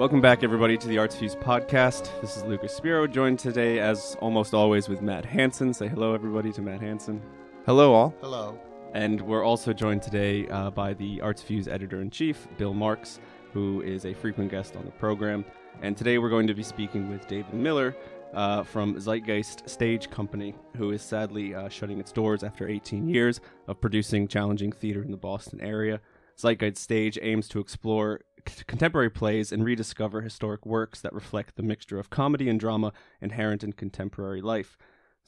Welcome back, everybody, to the Arts Fuse podcast. This is Lucas Spiro, joined today, as almost always, with Matt Hanson. Say hello, everybody, to Matt Hanson. Hello, all. Hello. And we're also joined today uh, by the Arts Fuse editor in chief, Bill Marx, who is a frequent guest on the program. And today we're going to be speaking with David Miller uh, from Zeitgeist Stage Company, who is sadly uh, shutting its doors after 18 years of producing challenging theater in the Boston area. Zeitgeist Stage aims to explore c- contemporary plays and rediscover historic works that reflect the mixture of comedy and drama inherent in contemporary life.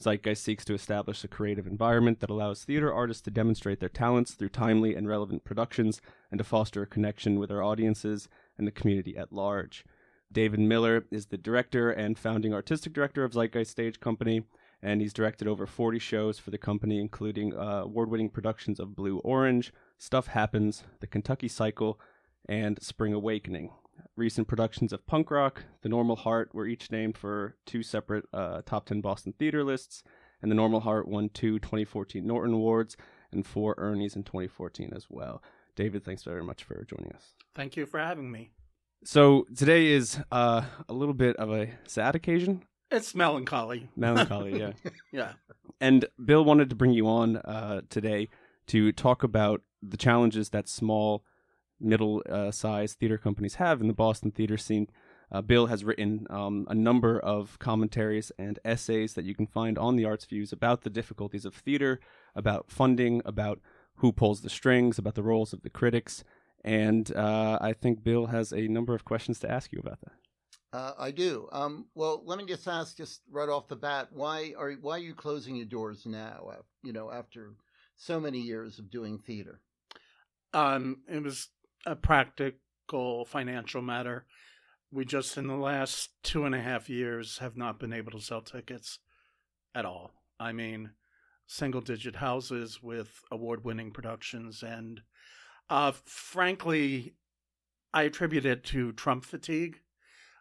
Zeitgeist seeks to establish a creative environment that allows theater artists to demonstrate their talents through timely and relevant productions and to foster a connection with their audiences and the community at large. David Miller is the director and founding artistic director of Zeitgeist Stage Company, and he's directed over 40 shows for the company, including uh, award winning productions of Blue Orange, Stuff Happens, The Kentucky Cycle, and Spring Awakening. Recent productions of Punk Rock, The Normal Heart were each named for two separate uh, top 10 Boston theater lists, and The Normal Heart won two 2014 Norton Awards and four Ernies in 2014 as well. David, thanks very much for joining us. Thank you for having me. So today is uh, a little bit of a sad occasion. It's melancholy. Melancholy, yeah. Yeah. And Bill wanted to bring you on uh, today to talk about the challenges that small, middle uh, sized theater companies have in the Boston theater scene. Uh, Bill has written um, a number of commentaries and essays that you can find on the Arts Fuse about the difficulties of theater, about funding, about who pulls the strings, about the roles of the critics. And uh, I think Bill has a number of questions to ask you about that. Uh, I do. Um, well, let me just ask, just right off the bat, why are why are you closing your doors now? uh, You know, after so many years of doing theater. Um, it was a practical financial matter. We just, in the last two and a half years, have not been able to sell tickets at all. I mean, single digit houses with award winning productions. And uh, frankly, I attribute it to Trump fatigue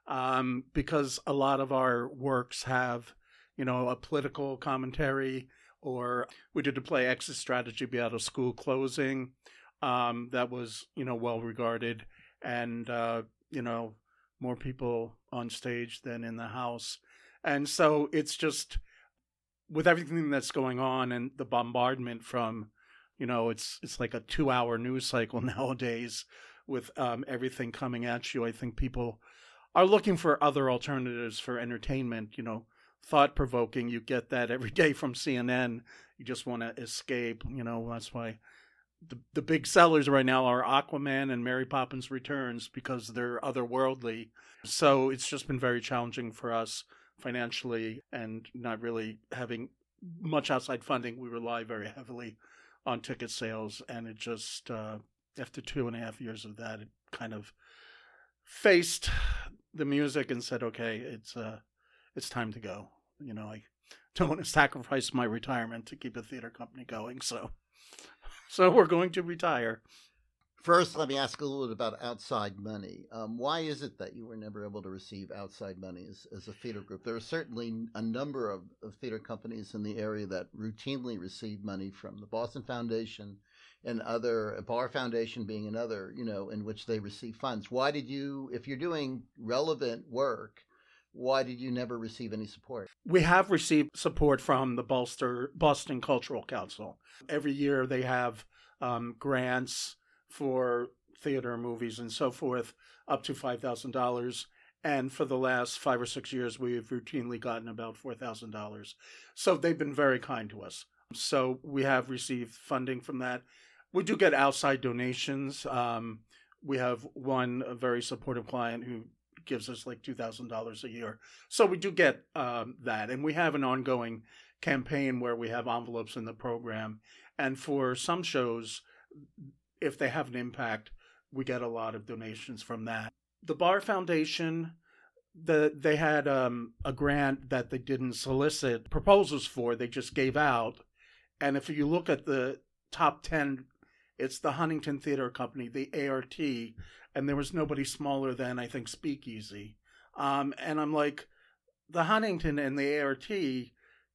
um, because a lot of our works have, you know, a political commentary, or we did a play Exit Strategy Be Out of School Closing um, that was, you know, well regarded, and, uh, you know, more people on stage than in the house. And so it's just with everything that's going on and the bombardment from, you know, it's it's like a two hour news cycle nowadays with um, everything coming at you. I think people are looking for other alternatives for entertainment, you know, thought provoking. You get that every day from CNN. You just want to escape, you know, that's why the the big sellers right now are Aquaman and Mary Poppins Returns because they're otherworldly. So it's just been very challenging for us financially and not really having much outside funding. We rely very heavily on ticket sales, and it just uh, after two and a half years of that, it kind of faced the music and said, "Okay, it's uh, it's time to go." You know, I don't want to sacrifice my retirement to keep a theater company going, so so we're going to retire. First, let me ask a little bit about outside money. Um, why is it that you were never able to receive outside money as, as a theater group? There are certainly a number of, of theater companies in the area that routinely receive money from the Boston Foundation and other Barr Foundation being another, you know, in which they receive funds. Why did you, if you're doing relevant work, why did you never receive any support? We have received support from the Boston Cultural Council. Every year they have um, grants for theater, movies, and so forth, up to $5,000. And for the last five or six years, we've routinely gotten about $4,000. So they've been very kind to us. So we have received funding from that. We do get outside donations. Um, we have one very supportive client who gives us like $2,000 a year. So we do get um, that. And we have an ongoing campaign where we have envelopes in the program. And for some shows, if they have an impact, we get a lot of donations from that. The Barr Foundation, the they had um, a grant that they didn't solicit proposals for; they just gave out. And if you look at the top ten, it's the Huntington Theater Company, the ART, and there was nobody smaller than I think Speakeasy. Um, and I'm like, the Huntington and the ART, you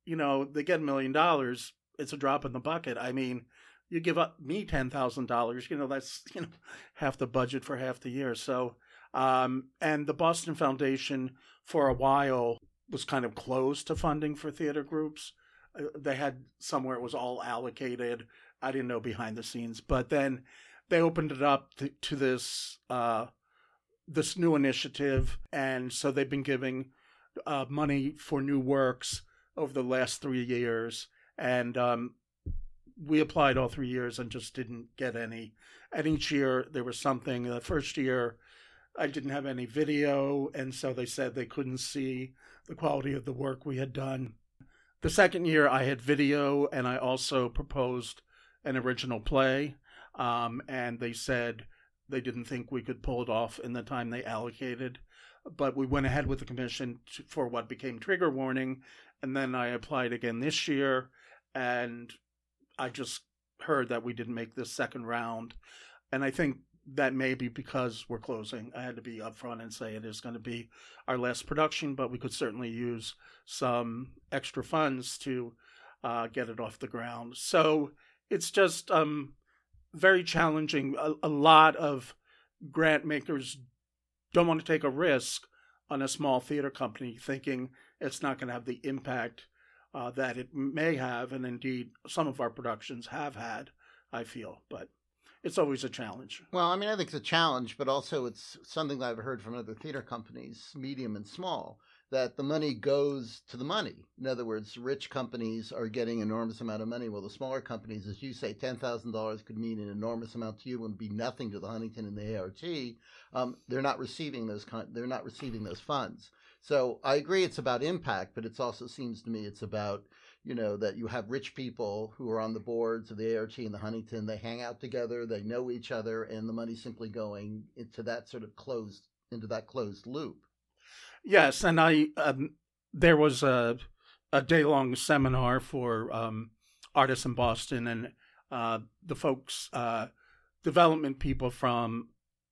know, they get a million dollars. It's a drop in the bucket. I mean, you give up me ten thousand dollars, you know, that's you know half the budget for half the year. So Um, and the Boston Foundation, for a while, was kind of closed to funding for theater groups. Uh, they had somewhere it was all allocated. I didn't know behind the scenes, but then they opened it up to, this uh, this new initiative, and so they've been giving uh, money for new works over the last three years, and um, we applied all three years and just didn't get any. And each year there was something. The first year, I didn't have any video, and so they said they couldn't see the quality of the work we had done. The second year, I had video, and I also proposed an original play, um, and they said they didn't think we could pull it off in the time they allocated. But we went ahead with the commission to, for what became Trigger Warning, and then I applied again this year, and I just heard that we didn't make this second round, and I think that may be because we're closing. I had to be upfront and say it is going to be our last production, but we could certainly use some extra funds to uh, get it off the ground. So it's just um, very challenging. A, a lot of grant makers don't want to take a risk on a small theater company, thinking it's not going to have the impact uh, that it may have, and indeed some of our productions have had. I feel, but it's always a challenge. Well, I mean, I think it's a challenge, but also it's something that I've heard from other theater companies, medium and small, that the money goes to the money. In other words, rich companies are getting enormous amount of money, while the smaller companies, as you say, ten thousand dollars could mean an enormous amount to you and be nothing to the Huntington and the ART. Um, they're not receiving those they're not receiving those funds. So I agree, it's about impact, but it also seems to me it's about you know that you have rich people who are on the boards of the ART and the Huntington. They hang out together, they know each other, and the money's simply going into that sort of closed into that closed loop. Yes, and I um, there was a a day long seminar for um, artists in Boston, and uh, the folks, uh, development people from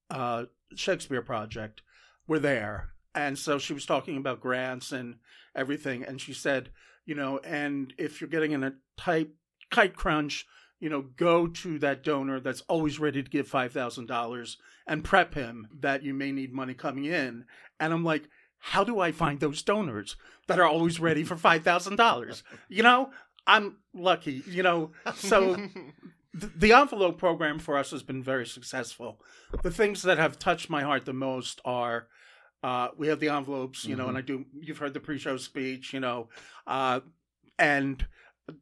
uh, Shakespeare Project, were there, and so she was talking about grants and everything, and she said, you know, and if you're getting in a tight kite crunch, you know, go to that donor that's always ready to give five thousand dollars and prep him that you may need money coming in, and I'm like how do I find those donors that are always ready for $5,000? You know, I'm lucky, you know. So the, the envelope program for us has been very successful. The things that have touched my heart the most are uh, we have the envelopes, you mm-hmm. know, and I do, you've heard the pre show speech, you know, uh, and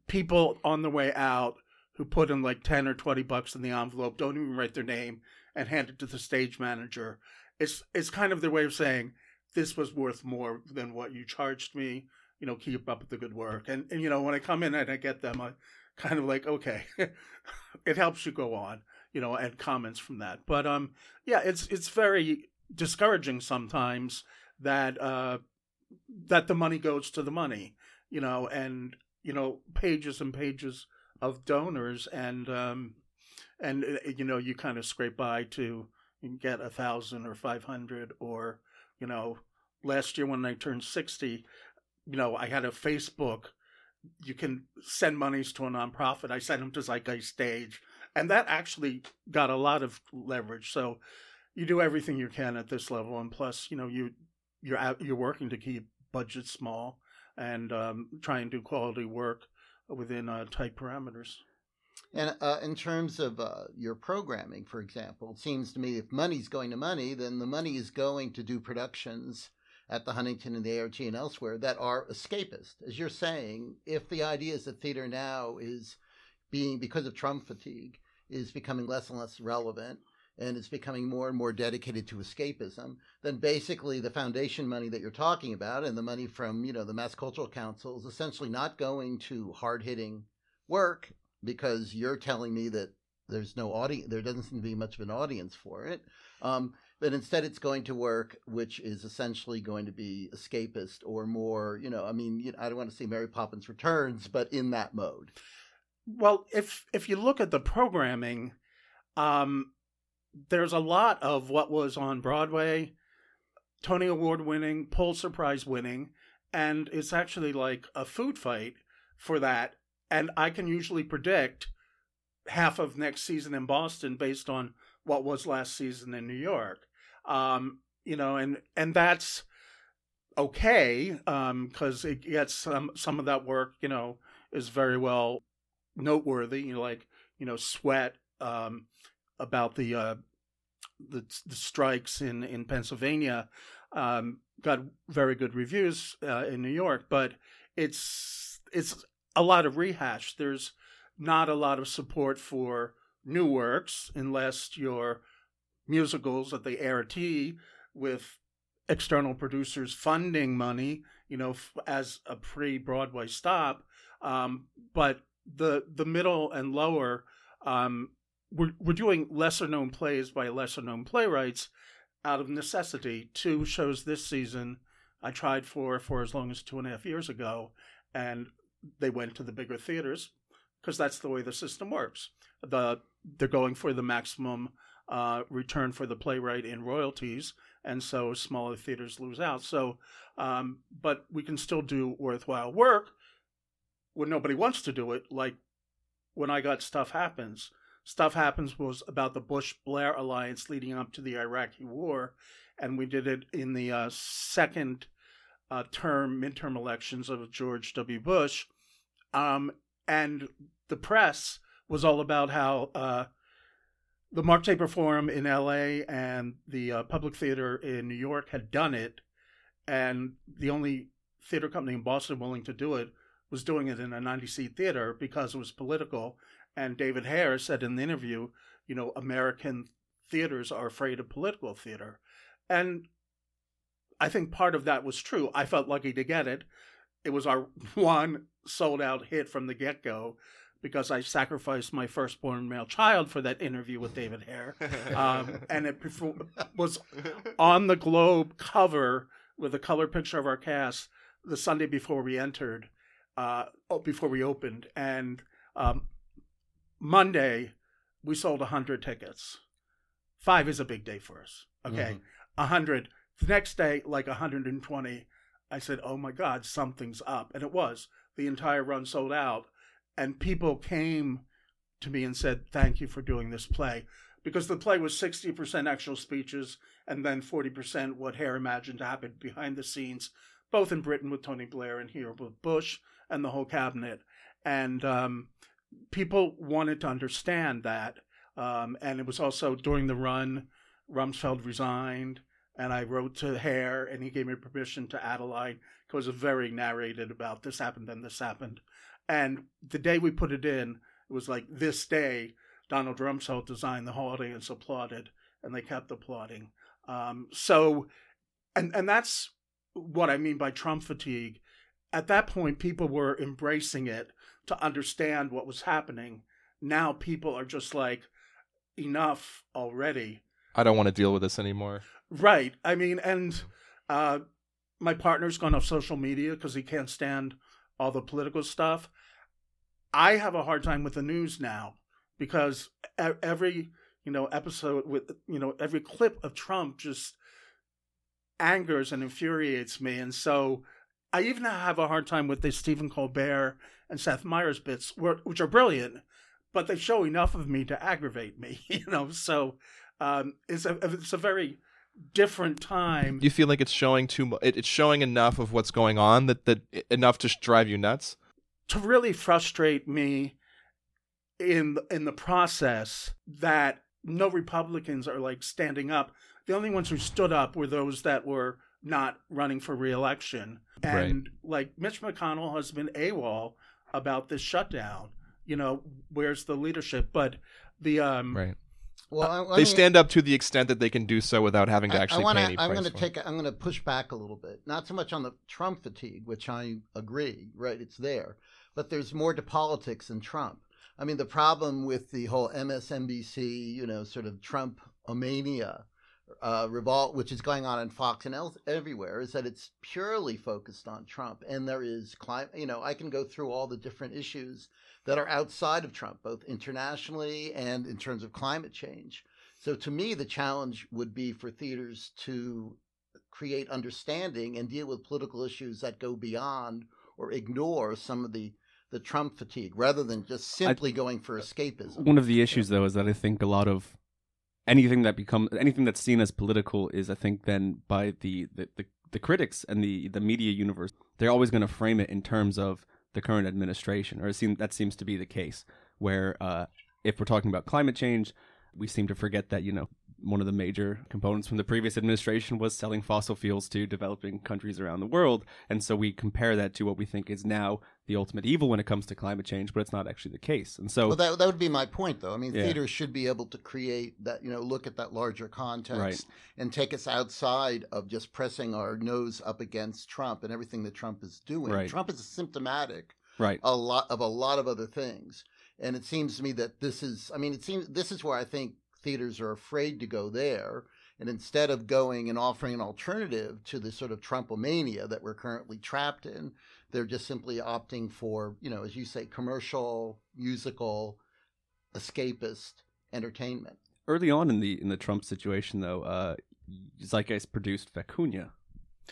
people on the way out who put in like 10 or 20 bucks in the envelope don't even write their name and hand it to the stage manager. It's, it's kind of their way of saying, this was worth more than what you charged me. You know, keep up the good work. And and you know, when I come in and I get them, I kind of like, okay, it helps you go on. You know, and comments from that. But um, yeah, it's it's very discouraging sometimes that uh that the money goes to the money. You know, and you know, pages and pages of donors and um and uh, you know you kind of scrape by to get a thousand or five hundred or you know, last year when I turned 60, you know, I had a Facebook. You can send monies to a nonprofit. I sent them to Zeitgeist Stage, and that actually got a lot of leverage. So you do everything you can at this level, and plus, you know, you you're out, you're working to keep budgets small and um, try and do quality work within uh, tight parameters. And uh, in terms of uh, your programming, for example, it seems to me if money's going to money, then the money is going to do productions at the Huntington and the ART and elsewhere that are escapist. As you're saying, if the idea is that theater now is being, because of Trump fatigue, is becoming less and less relevant and it's becoming more and more dedicated to escapism, then basically the foundation money that you're talking about and the money from, you know, the Mass Cultural Council is essentially not going to hard hitting work because you're telling me that there's no audience, there doesn't seem to be much of an audience for it. Um, but instead, it's going to work, which is essentially going to be escapist or more, you know, I mean, you know, I don't want to see Mary Poppins Returns, but in that mode. Well, if if you look at the programming, um, there's a lot of what was on Broadway, Tony Award winning, Pulitzer Prize winning, and it's actually like a food fight for that and I can usually predict half of next season in Boston based on what was last season in New York. Um, you know, and and that's okay because um, it gets some some of that work, you know, is very well noteworthy. You know, like you know, Sweat um, about the uh, the, the strikes in in Pennsylvania um, got very good reviews uh, in New York, but it's it's a lot of rehash. There's not a lot of support for new works unless you're musicals at the ART with external producers funding money, you know, as a pre-Broadway stop. Um, but the the middle and lower, um, we're we're doing lesser known plays by lesser known playwrights out of necessity. Two shows this season I tried for for as long as two and a half years ago, and they went to the bigger theaters because that's the way the system works. The they're going for the maximum uh, return for the playwright in royalties, and so smaller theaters lose out. So, um, but we can still do worthwhile work when nobody wants to do it. Like when I got Stuff Happens. Stuff Happens was about the Bush Blair alliance leading up to the Iraqi war, and we did it in the uh, second uh, term midterm elections of George W. Bush. Um, and the press was all about how uh, the Mark Taper Forum in LA and the uh, Public Theater in New York had done it, and the only theater company in Boston willing to do it was doing it in a 90 seat theater because it was political. And David Hare said in the interview, you know, American theaters are afraid of political theater. And I think part of that was true. I felt lucky to get it. It was our one sold out hit from the get go because I sacrificed my firstborn male child for that interview with David Hare. Um, and it was on the Globe cover with a color picture of our cast the Sunday before we entered, uh, oh, before we opened. And um, Monday, we sold 100 tickets. Five is a big day for us. Okay. Mm-hmm. 100. The next day, like 120. I said, oh my God, something's up. And it was. The entire run sold out and people came to me and said, "Thank you for doing this play," because the play was sixty percent actual speeches and then forty percent what Hare imagined happened behind the scenes, both in Britain with Tony Blair and here with Bush and the whole cabinet, and um, people wanted to understand that. Um, and it was also during the run, Rumsfeld resigned, and I wrote to Hare, and he gave me permission to Adeline because it was very narrated about this happened and this happened. And the day we put it in, it was like this day, Donald Rumsfeld designed the whole audience applauded, and they kept applauding. Um, so, and and that's what I mean by Trump fatigue. At that point, people were embracing it to understand what was happening. Now people are just like, enough already. I don't want to deal with this anymore. Right. I mean, and uh, my partner's gone off social media because he can't stand all the political stuff. I have a hard time with the news now because every you know episode with you know every clip of Trump just angers and infuriates me, and so I even have a hard time with the Stephen Colbert and Seth Meyers bits, which are brilliant, but they show enough of me to aggravate me, you know. So um, it's a it's a very different time. You feel like it's showing too much. It's showing enough of what's going on that that enough to drive you nuts. To really frustrate me in in the process that no Republicans are like standing up. The only ones who stood up were those that were not running for reelection. And right. like Mitch McConnell has been AWOL about this shutdown. You know, where's the leadership? But the um right. Well, uh, I, they stand up to the extent that they can do so without having to actually I wanna, pay any I'm going to take. I'm going to push back a little bit. Not so much on the Trump fatigue, which I agree. Right, it's there, but there's more to politics than Trump. I mean, the problem with the whole MSNBC, you know, sort of Trump mania uh, revolt, which is going on in Fox and el- everywhere, is that it's purely focused on Trump, and there is climate. You know, I can go through all the different issues that are outside of Trump, both internationally and in terms of climate change. So to me, the challenge would be for theaters to create understanding and deal with political issues that go beyond or ignore some of the the Trump fatigue rather than just simply I, going for escapism. One of the issues, though, is that I think a lot of anything that becomes anything that's seen as political is, I think, then by the the, the, the critics and the the media universe, they're always going to frame it in terms of the current administration, or it seems that seems to be the case. Where uh, if we're talking about climate change, we seem to forget that you know one of the major components from the previous administration was selling fossil fuels to developing countries around the world. And so we compare that to what we think is now the ultimate evil when it comes to climate change, but it's not actually the case. And so Well, that, that would be my point, though. I mean, Yeah. theaters should be able to create that, you know, look at that larger context Right. and take us outside of just pressing our nose up against Trump and everything that Trump is doing. Right. Trump is symptomatic right, a lot of a lot of other things. And it seems to me that this is I mean it seems this is where I think theaters are afraid to go there. And instead of going and offering an alternative to the sort of Trumpomania that we're currently trapped in, they're just simply opting for, you know, as you say, commercial, musical, escapist entertainment. early on in the in the Trump situation, though, uh, Zeitgeist produced Vicuña,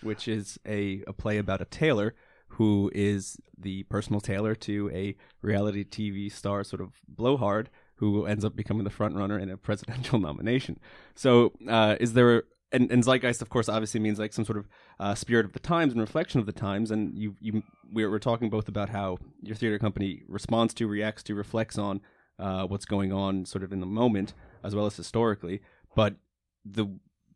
which is a, a play about a tailor who is the personal tailor to a reality TV star, sort of blowhard, who ends up becoming the front runner in a presidential nomination. So, uh, is there and, and zeitgeist, of course, obviously means like some sort of uh, spirit of the times and reflection of the times. And you, you, we're, we're talking both about how your theater company responds to, reacts to, reflects on uh, what's going on, sort of in the moment, as well as historically. But the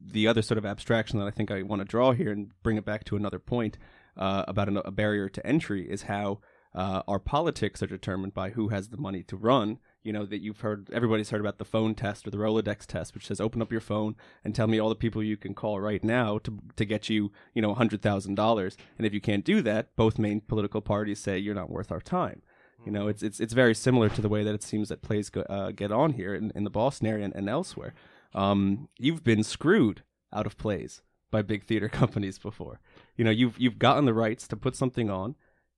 the other sort of abstraction that I think I want to draw here and bring it back to another point uh, about an, a barrier to entry is how uh, our politics are determined by who has the money to run. You know that you've heard, everybody's heard about the phone test or the Rolodex test, which says open up your phone and tell me all the people you can call right now to to get you, you know, hundred thousand dollars. And if you can't do that, both main political parties say you're not worth our time. You know, it's it's it's very similar to the way that it seems that plays go, uh, get on here in, in the Boston area and, and elsewhere. Um, you've been screwed out of plays by big theater companies before. You know, you've you've gotten the rights to put something on,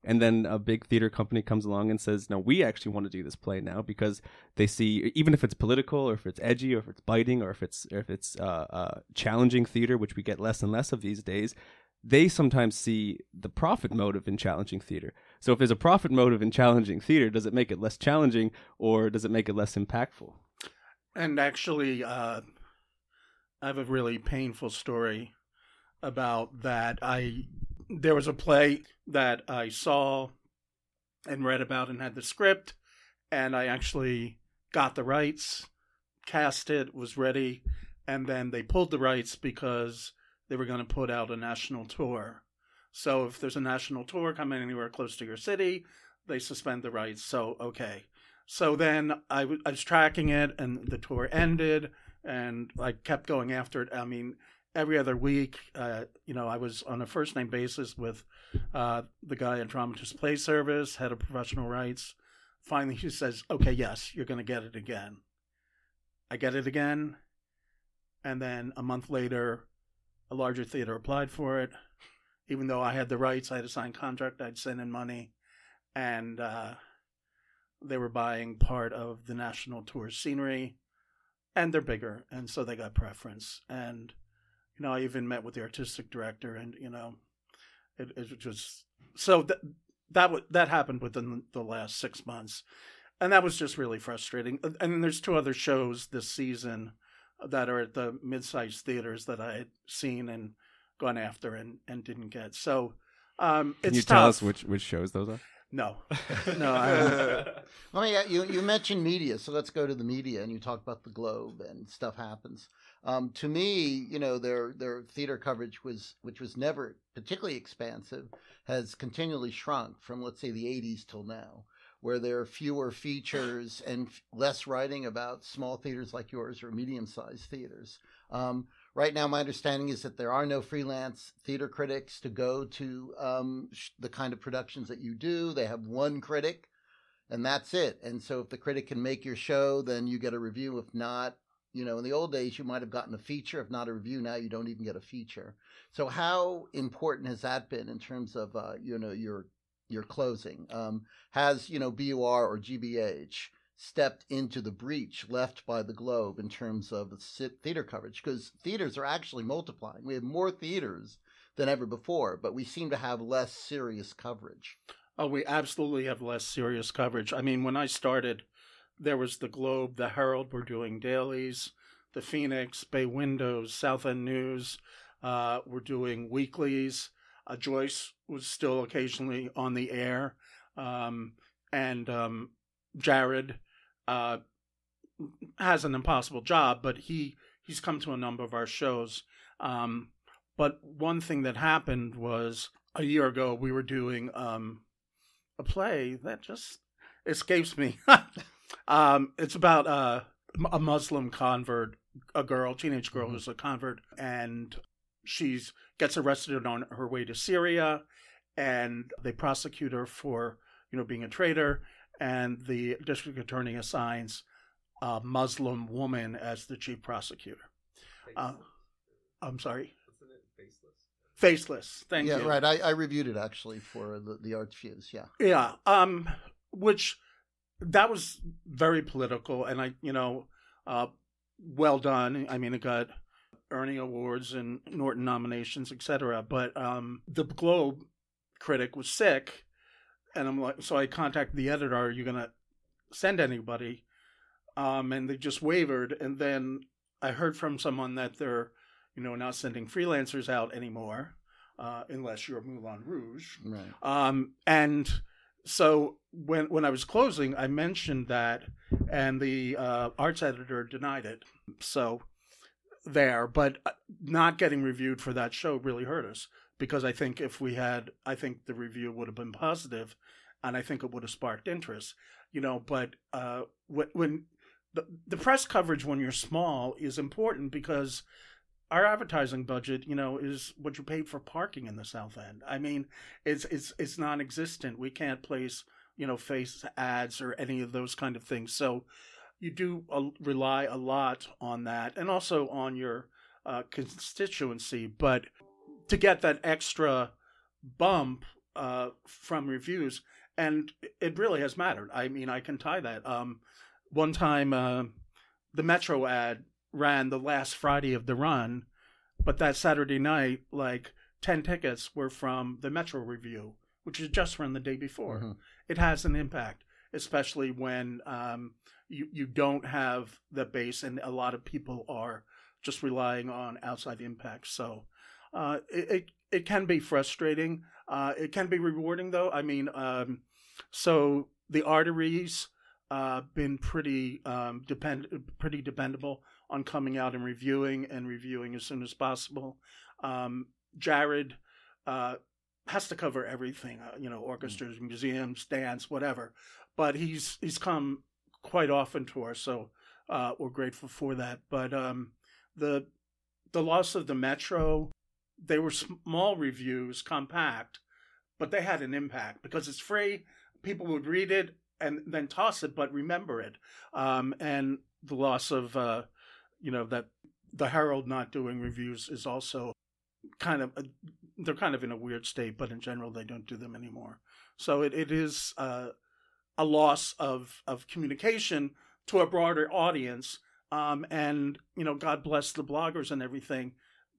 and then a big theater company comes along and says, "No, we actually want to do this play now because they see even if it's political or if it's edgy or if it's biting or if it's or if it's uh, uh, challenging theater, which we get less and less of these days." They sometimes see the profit motive in challenging theater. So, if there's a profit motive in challenging theater, does it make it less challenging or does it make it less impactful? And actually, uh, I have a really painful story about that. I there was a play that I saw and read about and had the script, and I actually got the rights, cast it, was ready, and then they pulled the rights because they were going to put out a national tour. So if there's a national tour coming anywhere close to your city, they suspend the rights. So okay. So then I, w- I was tracking it, and the tour ended, and I kept going after it. I mean, every other week, uh, you know, I was on a first name basis with uh, the guy at Dramatist Play Service, head of professional rights. Finally, he says, "Okay, yes, you're going to get it again." I get it again, and then a month later, a larger theater applied for it. Even though I had the rights, I had a signed contract. I'd sent in money, and uh, they were buying part of the national tour scenery, and they're bigger, and so they got preference. And you know, I even met with the artistic director, and you know, it, it was just so that that w- that happened within the last six months, and that was just really frustrating. And there's two other shows this season that are at the mid-sized theaters that I had seen and gone after and, and didn't get. So um, it's Can you tough. tell us which which shows those are? No, no. I, Well, yeah, you you mentioned media, so let's go to the media, and you talk about the Globe and stuff happens. Um, to me, you know, their their theater coverage was, which was never particularly expansive, has continually shrunk from let's say the '80s till now, where there are fewer features and f- less writing about small theaters like yours or medium-sized theaters. Um, right now, my understanding is that there are no freelance theater critics to go to um, sh- the kind of productions that you do. They have one critic and that's it. And so if the critic can make your show, then you get a review. If not, you know, in the old days, you might have gotten a feature. If not a review, now you don't even get a feature. So how important has that been in terms of, uh, you know, your your closing? Um, has you know BUR or GBH stepped into the breach left by the Globe in terms of theater coverage? Because theaters are actually multiplying. We have more theaters than ever before, but we seem to have less serious coverage. oh, we absolutely have less serious coverage. I mean, when I started, there was the Globe, the Herald were doing dailies. the Phoenix, Bay Windows, South End News. Uh, we're doing weeklies. Uh, Joyce was still occasionally on the air, um, and um, Jared uh, has an impossible job, but he he's come to a number of our shows. Um, but one thing that happened was a year ago we were doing um, a play that just escapes me. um, it's about uh, a Muslim convert, a girl, teenage girl mm-hmm. who's a convert, and she's gets arrested on her way to Syria, and they prosecute her for you know being a traitor, and the district attorney assigns a Muslim woman as the chief prosecutor. Uh, I'm sorry. Faceless. Faceless. Thank yeah, you. Yeah, right. I, I reviewed it actually for the the Arts Fuse. Yeah. Yeah. Um, which that was very political, and I, you know, uh, well done. I mean, it got earning awards and Norton nominations, etc. But um, the Globe critic was sick, and I'm like, so I contacted the editor. Are you gonna send anybody? Um, and they just wavered, and then I heard from someone that they're, you know, not sending freelancers out anymore, uh, unless you're Moulin Rouge. Right. Um, and so when when I was closing, I mentioned that, and the uh, arts editor denied it. So there, but uh, not getting reviewed for that show really hurt us because I think if we had, I think the review would have been positive, and I think it would have sparked interest. You know, but uh, when, when the the press coverage when you're small is important because our advertising budget, you know, is what you paid for parking in the South End. I mean, it's it's it's non-existent. We can't place, you know, face ads or any of those kind of things. So you do uh, rely a lot on that, and also on your uh, constituency. But to get that extra bump uh, from reviews, and it really has mattered. I mean, I can tie that. Um, one time, uh, the Metro ad ran the last Friday of the run, but that Saturday night, like 10 tickets were from the Metro Review, which is just run the day before. Mm-hmm. It has an impact, especially when um, you, you don't have the base and a lot of people are just relying on outside impact. So uh, it, it, it, can be frustrating. Uh, it can be rewarding, though. I mean, um, so the arteries uh, been pretty um, depend pretty dependable on coming out and reviewing and reviewing as soon as possible. Um, Jared uh, has to cover everything, uh, you know, orchestras, mm. museums, dance, whatever. But he's he's come quite often to us, so uh, we're grateful for that. But um, the the loss of the Metro, they were small reviews, compact, but they had an impact because it's free. People would read it and then toss it, but remember it. Um, and the loss of uh, you know that the Herald not doing reviews is also kind of a, they're kind of in a weird state, but in general they don't do them anymore. So it, it is uh, a loss of of communication to a broader audience. Um, and you know, God bless the bloggers and everything,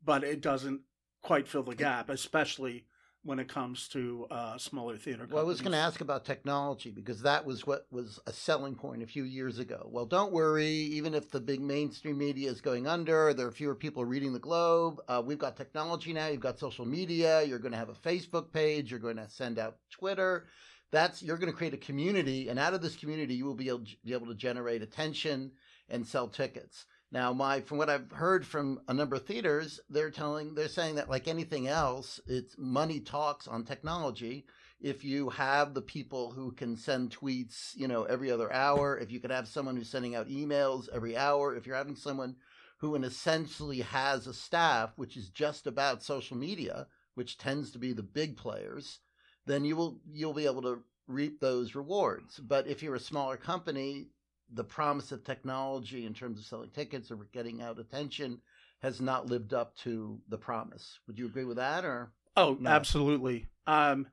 but it doesn't quite fill the gap, especially when it comes to uh, smaller theater companies. Well, I was going to ask about technology because that was what was a selling point a few years ago. Well, don't worry, even if the big mainstream media is going under, there are fewer people reading the Globe. Uh, we've got technology now. You've got social media. You're going to have a Facebook page. You're going to send out Twitter. That's you're going to create a community, and out of this community, you will be able, be able to generate attention and sell tickets. Now, my from what I've heard from a number of theaters, they're telling they're saying that like anything else, it's money talks on technology. If you have the people who can send tweets, you know, every other hour, if you could have someone who's sending out emails every hour, if you're having someone who essentially has a staff which is just about social media, which tends to be the big players, then you will you'll be able to reap those rewards. But if you're a smaller company, the promise of technology in terms of selling tickets or getting out attention has not lived up to the promise. Would you agree with that or? Oh, no? absolutely. Um,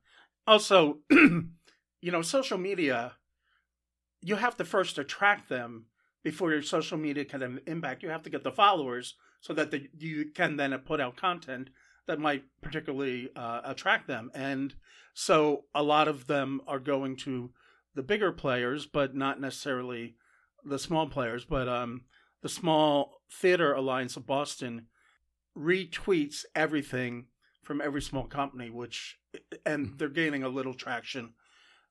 also, you know, social media, you have to first attract them before your social media can have impact. You have to get the followers so that the, you can then put out content that might particularly uh, attract them. And so a lot of them are going to the bigger players, but not necessarily the small players, but um, the Small Theater Alliance of Boston retweets everything from every small company, which and they're gaining a little traction,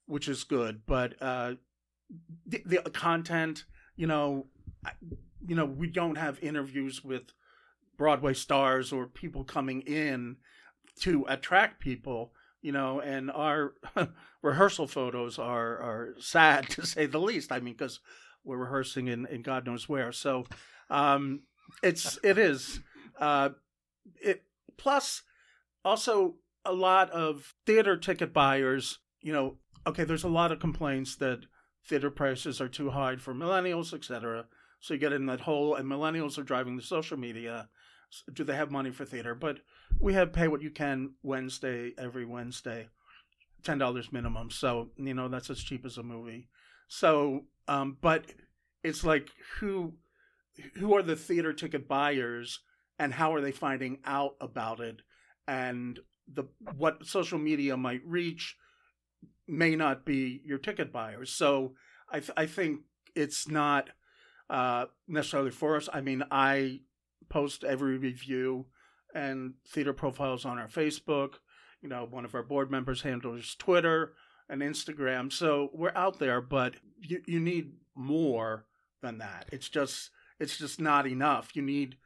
which is good. But uh, the, the content, you know, you know, we don't have interviews with Broadway stars or people coming in to attract people, you know, and our rehearsal photos are are sad to say the least. I mean, because we're rehearsing in, in God knows where. So um, it's it is uh, it plus also a lot of theater ticket buyers. You know, okay, there's a lot of complaints that theater prices are too high for millennials, etc. So you get in that hole, and millennials are driving the social media. Do they have money for theater? But we have pay what you can Wednesday every Wednesday, ten dollars minimum. So you know that's as cheap as a movie. So, um, but it's like who who are the theater ticket buyers and how are they finding out about it and the what social media might reach may not be your ticket buyers. So I th- I think it's not uh, necessarily for us. I mean, I post every review and theater profiles on our Facebook. You know, one of our board members handles Twitter and Instagram. So we're out there, but you, you need more than that. It's just it's just not enough. You need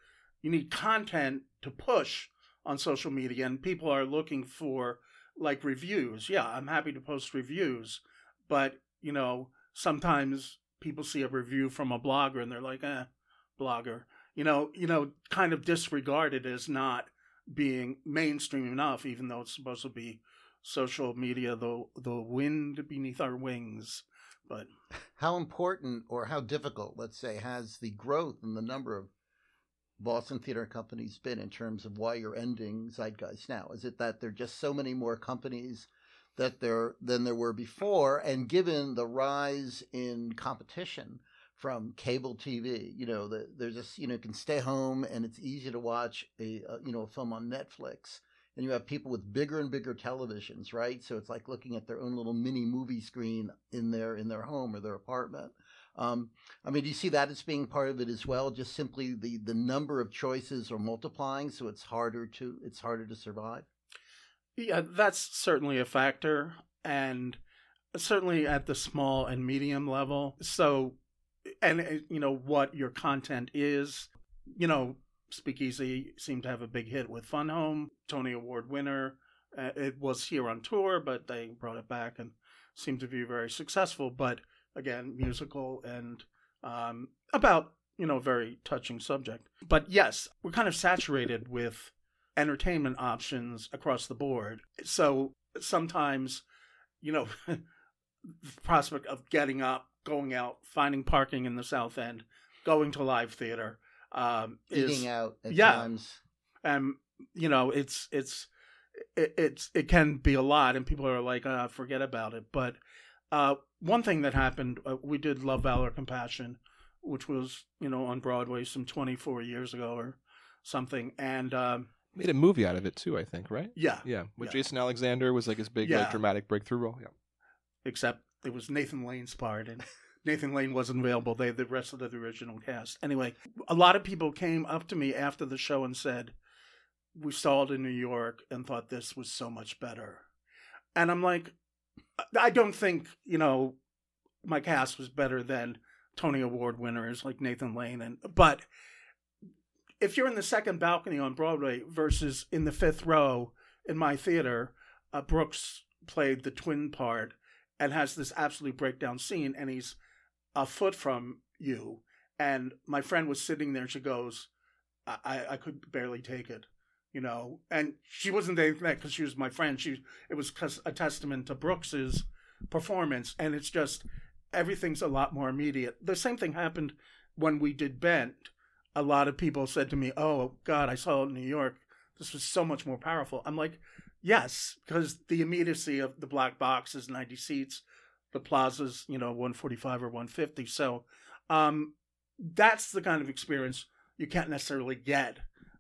you need content to push on social media and people are looking for like reviews. Yeah, I'm happy to post reviews, but you know, sometimes people see a review from a blogger and they're like, "eh, blogger." You know, you know, kind of disregarded as not being mainstream enough even though it's supposed to be social media the the wind beneath our wings. But how important or how difficult, let's say, has the growth in the number of Boston theater companies been in terms of why you're ending Zeitgeist now? Is it that there are just so many more companies that there than there were before, and given the rise in competition from cable TV, you know, the, there's just you know you can stay home and it's easy to watch a, a you know a film on Netflix and you have people with bigger and bigger televisions, right? So it's like looking at their own little mini movie screen in their in their home or their apartment. Um, I mean, do you see that as being part of it as well? Just simply the the number of choices are multiplying, so it's harder to it's harder to survive. Yeah, that's certainly a factor, and certainly at the small and medium level. So, and you know what your content is. You know, Speakeasy seemed to have a big hit with Fun Home, Tony Award winner. Uh, it was here on tour, but they brought it back and seemed to be very successful. But again, musical and um, about you know a very touching subject. But yes, we're kind of saturated with entertainment options across the board. So sometimes, you know, the prospect of getting up, going out, finding parking in the South End, going to live theater, um, is, eating out at yeah, times. Um, you know, it's it's it, it's it can be a lot, and people are like, uh, forget about it. But uh, one thing that happened, uh, we did Love, Valor, Compassion, which was you know on Broadway some 24 years ago or something, and um, made a movie out of it too. I think, right? Yeah, yeah. With yeah. Jason Alexander was like his big Yeah. like dramatic breakthrough role. Yeah. except it was Nathan Lane's part, and Nathan Lane wasn't available. They had the rest of the original cast. Anyway, a lot of people came up to me after the show and said, "We saw it in New York and thought this was so much better," and I'm like, I don't think you know my cast was better than Tony Award winners like Nathan Lane, and but if you're in the second balcony on Broadway versus in the fifth row in my theater, uh, Brooks played the twin part and has this absolute breakdown scene, and he's a foot from you. And my friend was sitting there. She goes, I, I, could barely take it, you know. And she wasn't there because she was my friend. She it was a testament to Brooks's performance, and it's just everything's a lot more immediate. The same thing happened when we did Bent. A lot of people said to me, "Oh God, I saw it in New York. This was so much more powerful." I'm like, "Yes, because the immediacy of the black box is 90 seats, the plaza's you know 145 or 150. So, um, that's the kind of experience you can't necessarily get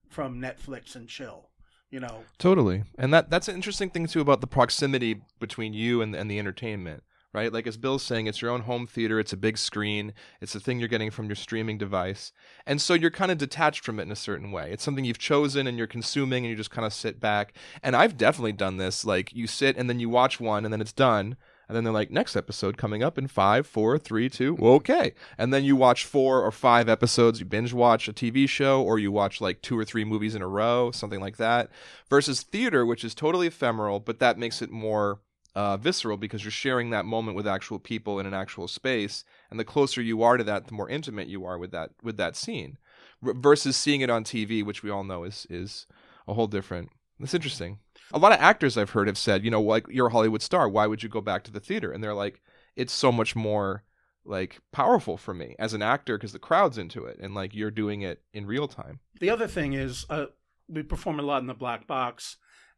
from Netflix and chill. You know, Totally, and that that's an interesting thing too about the proximity between you and and the entertainment, right? Like as Bill's saying, it's your own home theater. It's a big screen. It's the thing you're getting from your streaming device, and so you're kind of detached from it in a certain way. It's something you've chosen and you're consuming, and you just kind of sit back. And I've definitely done this. Like you sit and then you watch one, and then it's done. And then they're like, next episode coming up in five, four, three, two, okay. And then you watch four or five episodes, you binge watch a TV show, or you watch like two or three movies in a row, something like that. Versus theater, which is totally ephemeral, but that makes it more uh, visceral because you're sharing that moment with actual people in an actual space. And the closer you are to that, the more intimate you are with that with that scene. R- versus seeing it on TV, which we all know is is a whole different. It's interesting a lot of actors I've heard have said, you know, like you're a Hollywood star, why would you go back to the theater? And they're like, it's so much more like powerful for me as an actor because the crowd's into it and like you're doing it in real time. The other thing is, uh, we perform a lot in the black box,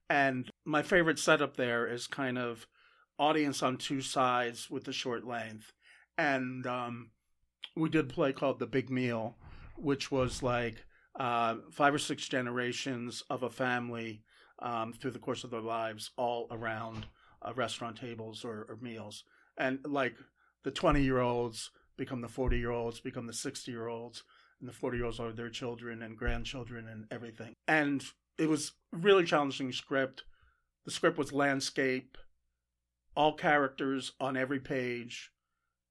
and my favorite setup there is kind of audience on two sides with the short length, and um, we did a play called The Big Meal, which was like uh, five or six generations of a family um, through the course of their lives, all around uh, restaurant tables or, or meals, and like the twenty year olds become the forty year olds, become the sixty year olds, and the 40 year olds are their children and grandchildren and everything. And it was really challenging script. The script was landscape, all characters on every page,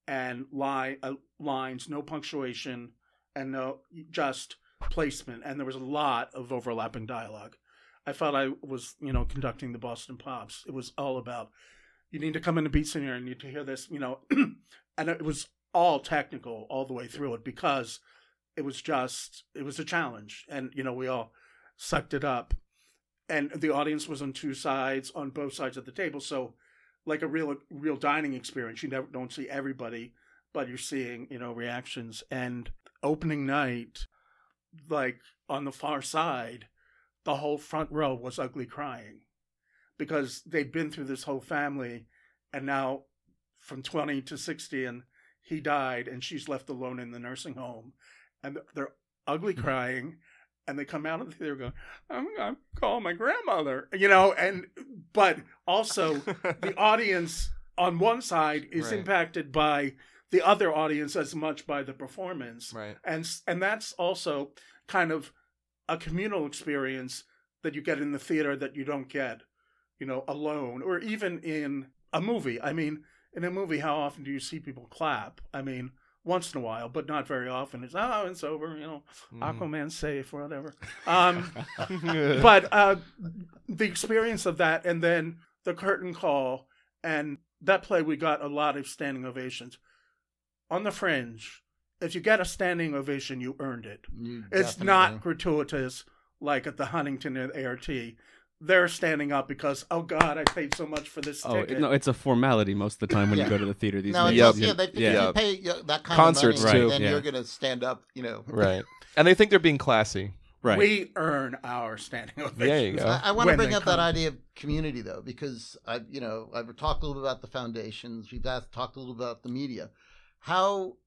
and line, uh, lines, no punctuation, and no just placement. And there was a lot of overlapping dialogue. I felt I was, you know, conducting the Boston Pops. It was all about you need to come in beat center and you need to hear this, you know, and it was all technical all the way through it because it was just it was a challenge and you know we all sucked it up. And the audience was on two sides on both sides of the table. So like a real real dining experience. You never don't see everybody but you're seeing you know reactions. And opening night like on the far side the whole front row was ugly crying because they'd been through this whole family and now from 20 to 60 and he died and she's left alone in the nursing home and they're ugly mm-hmm. crying and they come out of the theater going i'm gonna call my grandmother you know and but also the audience on one side is Right. impacted by the other audience as much by the performance Right. and and that's also kind of a communal experience that you get in the theater that you don't get you know alone or even in a movie. I mean in a movie how often do you see people clap? I mean once in a while but not very often. It's oh it's over you know Mhm. aquaman's safe or whatever. Um but uh the experience of that and then the curtain call and that play we got a lot of standing ovations. On the fringe if you get a standing ovation you earned it You it's definitely- not gratuitous like at the Huntington at ART. They're standing up because oh god, I paid so much for this Oh ticket. no, it's a formality most of the time when Yeah. you go to the theater these No, days. it's Yep. yeah, they think Yeah. if you pay uh, that kind Concerts, of money, too. then Yeah. you're going to stand up. You know, right. And they think they're being classy. right. We earn our standing ovations. There you go. I, I want to bring they up that idea of community though, because I, you know, I've talked a little bit about the foundations. We've asked, talked a little about the media. How,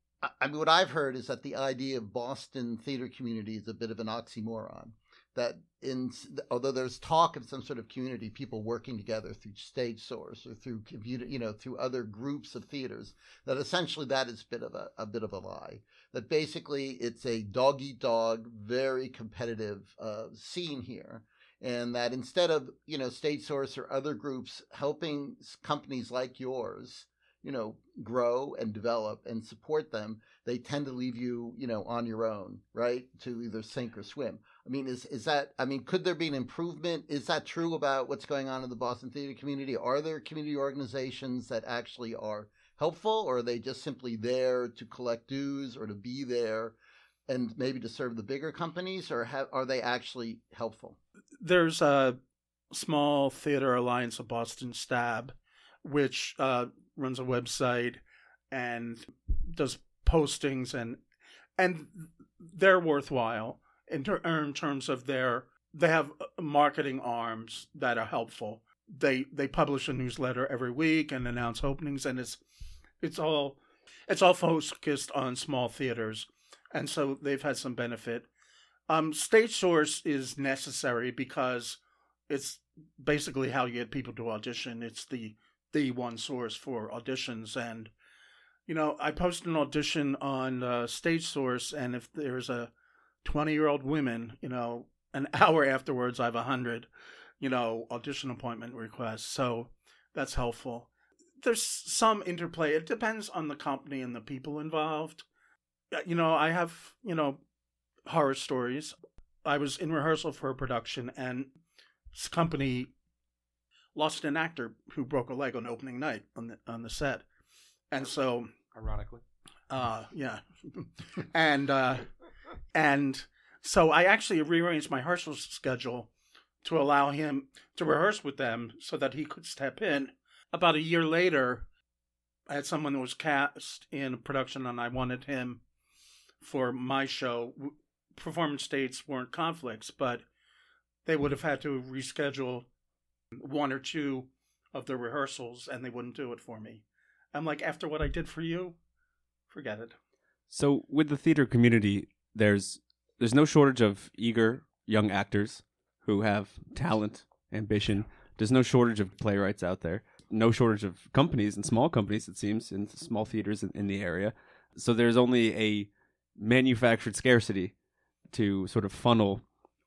I- mean, what I've heard is that the idea of Boston theater community is a bit of an oxymoron. That in, although there's talk of some sort of community, people working together through Stage Source or through community, you know, through other groups of theaters, that essentially that is a bit of a, a bit of a lie that basically it's a dog eat dog, very competitive uh, scene here, and that instead of you know Stage Source or other groups helping companies like yours, you know, grow and develop and support them, they tend to leave you you know on your own, right, to either sink or swim. I mean, is is that? I mean, could there be an improvement? Is that true about what's going on in the Boston theater community? Are there community organizations that actually are helpful, or are they just simply there to collect dues or to be there and maybe to serve the bigger companies, or have, are they actually helpful? There's a small theater alliance of Boston STAB, which uh, runs a website and does postings and and they're worthwhile in, ter- in terms of their they have marketing arms that are helpful. They they publish a newsletter every week and announce openings, and it's it's all it's all focused on small theaters, and so they've had some benefit. Um, Stage Source is necessary because it's basically how you get people to audition. It's the the one source for auditions. And, you know, I post an audition on uh, Stage Source, and if there's a 20 year old woman, you know, an hour afterwards, I have a 100, you know, audition appointment requests. So that's helpful. There's some interplay. It depends on the company and the people involved. Uh, You know, I have, you know, horror stories. I was in rehearsal for a production, and this company lost an actor who broke a leg on opening night on the on the set, and so Ironically. uh yeah, and uh, and so I actually rearranged my rehearsal schedule to allow him to rehearse with them so that he could step in. About a year later, I had someone that was cast in a production, and I wanted him for my show. Performance dates weren't conflicts, but they would have had to reschedule one or two of the rehearsals, and they wouldn't do it for me. I'm like, after what I did for you, forget it. So with the theater community, there's there's no shortage of eager young actors who have talent, ambition. There's no shortage of playwrights out there. No shortage of companies and small companies, it seems, in small theaters in, in the area. So there's only a manufactured scarcity to sort of funnel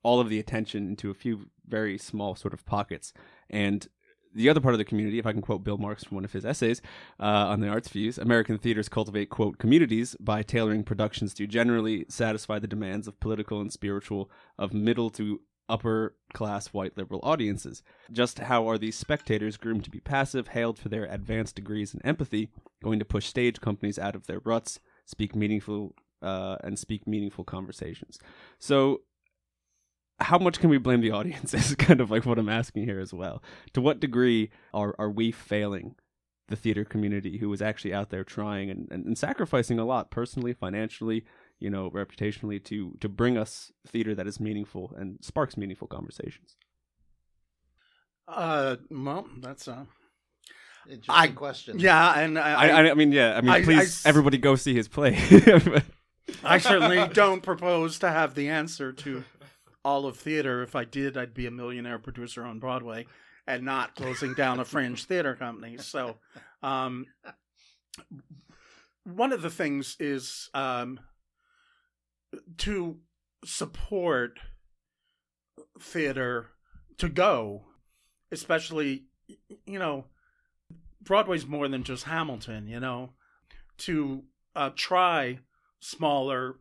all of the attention into a few very small sort of pockets. And the other part of the community, if I can quote Bill Marx from one of his essays uh, on the Arts Fuse, American theaters cultivate, quote, communities by tailoring productions to generally satisfy the demands of political and spiritual of middle to upper class white liberal audiences. Just how are these spectators groomed to be passive, hailed for their advanced degrees in empathy, going to push stage companies out of their ruts, speak meaningful uh, and speak meaningful conversations? So how much can we blame the audience is kind of like what I'm asking here as well. To what degree are are we failing the theater community who is actually out there trying and, and, and sacrificing a lot personally, financially, you know, reputationally to to bring us theater that is meaningful and sparks meaningful conversations? Uh, well, that's uh, Interesting I- question. yeah, and I, I, I, I mean, yeah, I mean, I- I please, s- everybody go see his play. I certainly don't propose to have the answer to all of theater. If I did, I'd be a millionaire producer on Broadway and not closing down a fringe theater company. So, um, one of the things is um, to support theater to go, especially, you know, Broadway's more than just Hamilton, you know, to uh, try smaller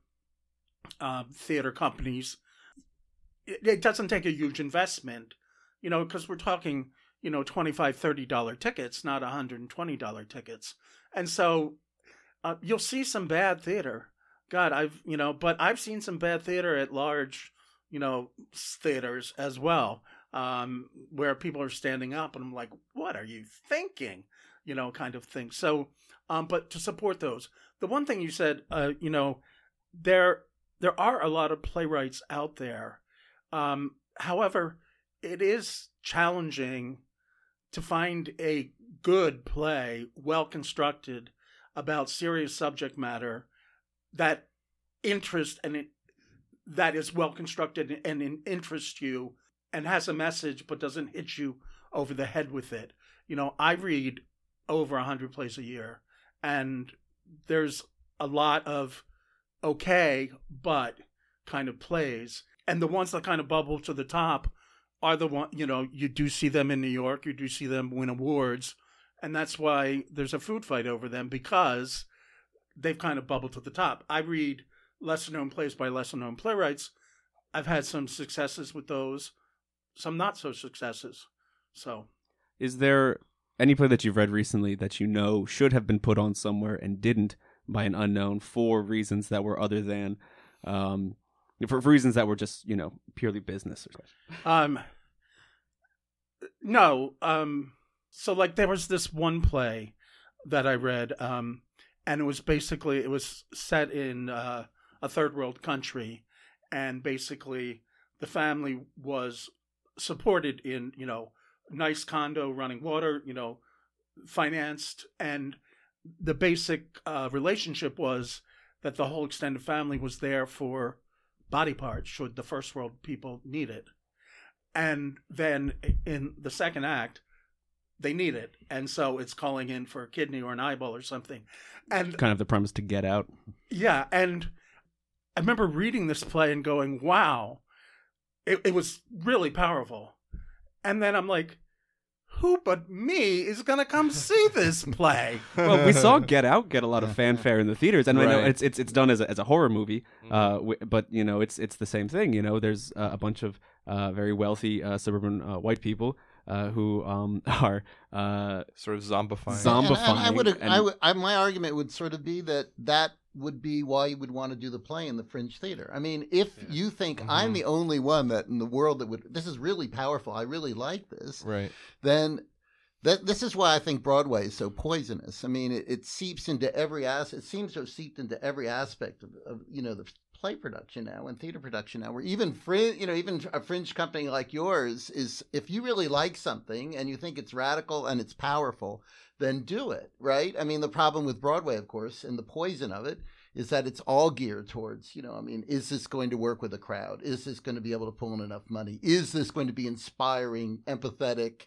uh, theater companies. It, doesn't take a huge investment, you know, because we're talking, you know, $25, $30 tickets, not $120 tickets. And so uh, you'll see some bad theater. God, I've, you know, but I've seen some bad theater at large, you know, theaters as well, um, where people are standing up and I'm like, what are you thinking? You know, kind of thing. So, um, but to support those, the one thing you said, uh, you know, there there are a lot of playwrights out there. Um, however, it is challenging to find a good play, well constructed, about serious subject matter that interest and it, that is well constructed and in, interests you and has a message but doesn't hit you over the head with it. You know, I read over a hundred plays a year, and there's a lot of okay but kind of plays, and the ones that kind of bubble to the top are the one you know you do see them in New York, you do see them win awards, and that's why there's a food fight over them because they've kind of bubbled to the top. I read lesser known plays by lesser known playwrights. I've had some successes with those, some not so successes. So is there any play that you've read recently that you know should have been put on somewhere and didn't by an unknown for reasons that were other than um for, for reasons that were just you know purely business Um, no. Um, so like there was this one play that I read, um, and it was basically it was set in uh, a third world country, and basically the family was supported in you know nice condo, running water, you know, financed, and the basic uh, relationship was that the whole extended family was there for body parts should the first world people need it. And then in the second act, they need it, and so it's calling in for a kidney or an eyeball or something. And Kind of the premise to get out. yeah, and I remember reading this play and going, "Wow, it, it was really powerful." And then I'm like, "Who but me is gonna come see this play?" well, we saw Get Out get a lot of fanfare in the theaters, and I know Right. it's it's it's done as a, as a horror movie, Mm-hmm. uh, w- but you know it's it's the same thing. You know, there's uh, a bunch of uh, very wealthy uh, suburban uh, white people uh, who um, are uh, Sort of zombifying. Zom- And- and I Zombifying would, and- I would, I, my argument would sort of be that that would be why you would want to do the play in the Fringe Theater. I mean, if you think I'm Mhm. the only one that in the world that would, this is really powerful. I really like this. right. Then. That, this is why I think Broadway is so poisonous. I mean, it, it seeps into every as it seems to have seeped into every aspect of, of you know the play production now and theater production now. Where even fringe, you know, even a fringe company like yours is, if you really like something and you think it's radical and it's powerful, then do it, right? I mean, the problem with Broadway, of course, and the poison of it is that it's all geared towards, you know, I mean, is this going to work with a crowd? Is this going to be able to pull in enough money? Is this going to be inspiring, empathetic?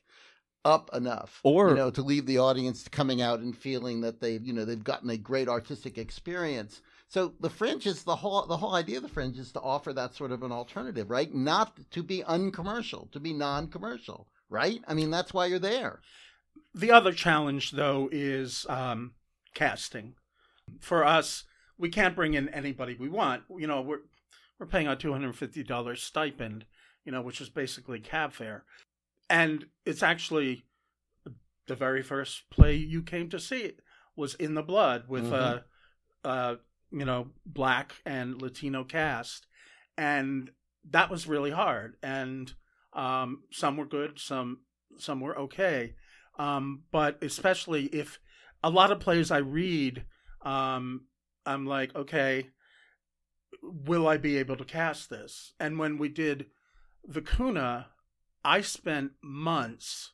up enough Or- you know to leave the audience coming out and feeling that they've you know they've gotten a great artistic experience so the fringe is the whole the whole idea of the fringe is to offer that sort of an alternative right not to be uncommercial to be non-commercial right i mean that's why you're there The other challenge, though, is um, casting. For us, we can't bring in anybody we want. You know, we're we're paying a two hundred and fifty dollars stipend. You know, which is basically cab fare, and it's actually the very first play you came to see was in the blood with a, a you know black and Latino cast, and that was really hard. And um, some were good, some some were okay. Um, but especially if a lot of plays I read, um, I'm like, okay, will I be able to cast this? And when we did Vicuna, I spent months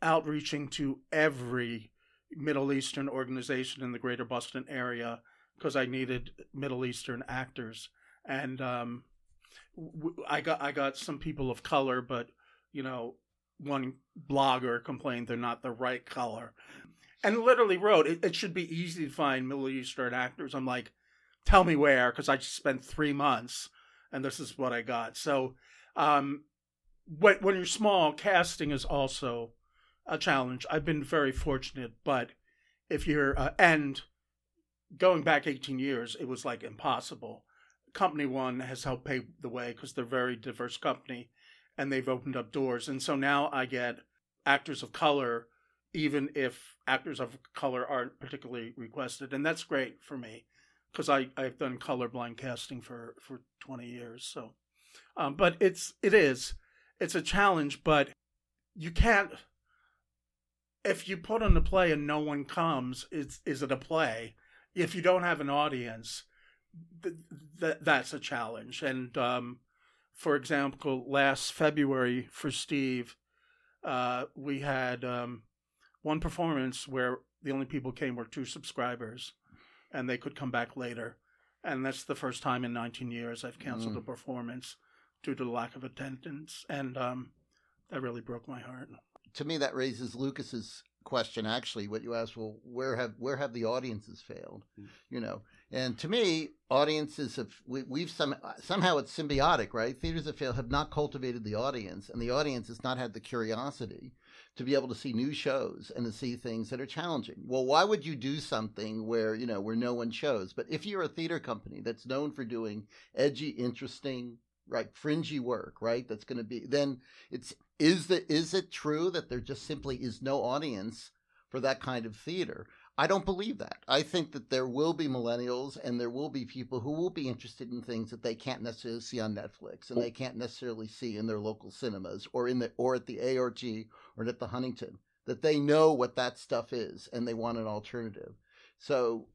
outreaching to every Middle Eastern organization in the greater Boston area because I needed Middle Eastern actors. And um, w- I got I got some people of color, but you know, one blogger complained they're not the right color, and literally wrote it, it should be easy to find Middle Eastern actors. I'm like, tell me where, because I just spent three months, and this is what I got. So, um, when when you're small, casting is also a challenge. I've been very fortunate, but if you're uh, and going back 18 years, it was like impossible. Company One has helped pave the way because they're a very diverse company and they've opened up doors. And so now I get actors of color, even if actors of color aren't particularly requested. And that's great for me because I've done colorblind casting for, for 20 years. So, um, but it's, it is, it's a challenge, but you can't, if you put on a play and no one comes, is, is it a play? If you don't have an audience, th- th- that's a challenge. And, um, for example, last February for Steve, uh, we had um, one performance where the only people came were two subscribers, and they could come back later. And that's the first time in 19 years I've canceled Mm. a performance due to the lack of attendance, and um, that really broke my heart. to me that raises lucas's question actually what you asked well where have where have the audiences failed? Hmm. You know and to me audiences have we, we've some somehow it's symbiotic right? Theaters that fail have not cultivated the audience and the audience has not had the curiosity to be able to see new shows and to see things that are challenging. Well why would you do something where you know where no one shows? But if you're a theater company that's known for doing edgy interesting right fringy work right that's going to be then it's is the is it true that there just simply is no audience for that kind of theater? I don't believe that. I think that there will be millennials and there will be people who will be interested in things that they can't necessarily see on netflix and they can't necessarily see in their local cinemas or in the or at the art or at the huntington that they know what that stuff is and they want an alternative. So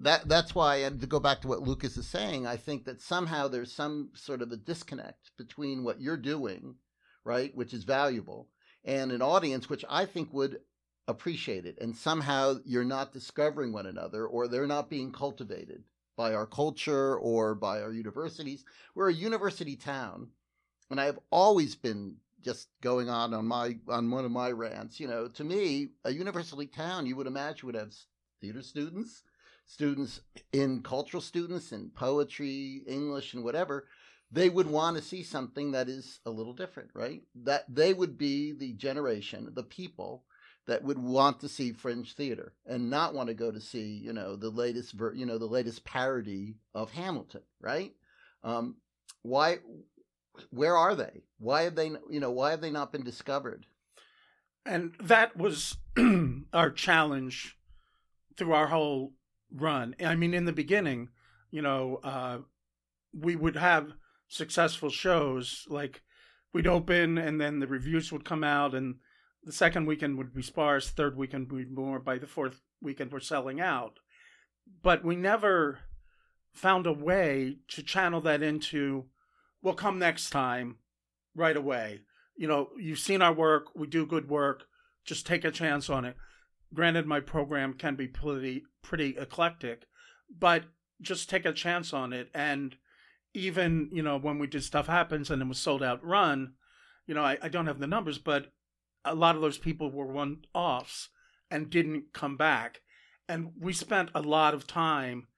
that that's why and to go back to what lucas is saying i think that somehow there's some sort of a disconnect between what you're doing right which is valuable and an audience which i think would appreciate it and somehow you're not discovering one another or they're not being cultivated by our culture or by our universities we're a university town and i've always been just going on on my on one of my rants. You know, to me, a university town you would imagine would have theater students, students in cultural students in poetry, English, and whatever. They would want to see something that is a little different, right? That they would be the generation, the people that would want to see fringe theater and not want to go to see, you know, the latest, ver- you know, the latest parody of Hamilton, right? Um, why? Where are they? Why have they, you know, why have they not been discovered? And that was our challenge through our whole run. I mean, in the beginning, you know, uh, we would have successful shows like we'd open and then the reviews would come out and the second weekend would be sparse, third weekend would be more. By the fourth weekend, we're selling out. But we never found a way to channel that into, we'll come next time right away. You know, you've seen our work, we do good work, just take a chance on it. Granted, my program can be pretty, pretty eclectic, but just take a chance on it. And even, you know, when we did Stuff Happens and it was sold out run, you know, I, I don't have the numbers, but a lot of those people were one offs and didn't come back. And we spent a lot of time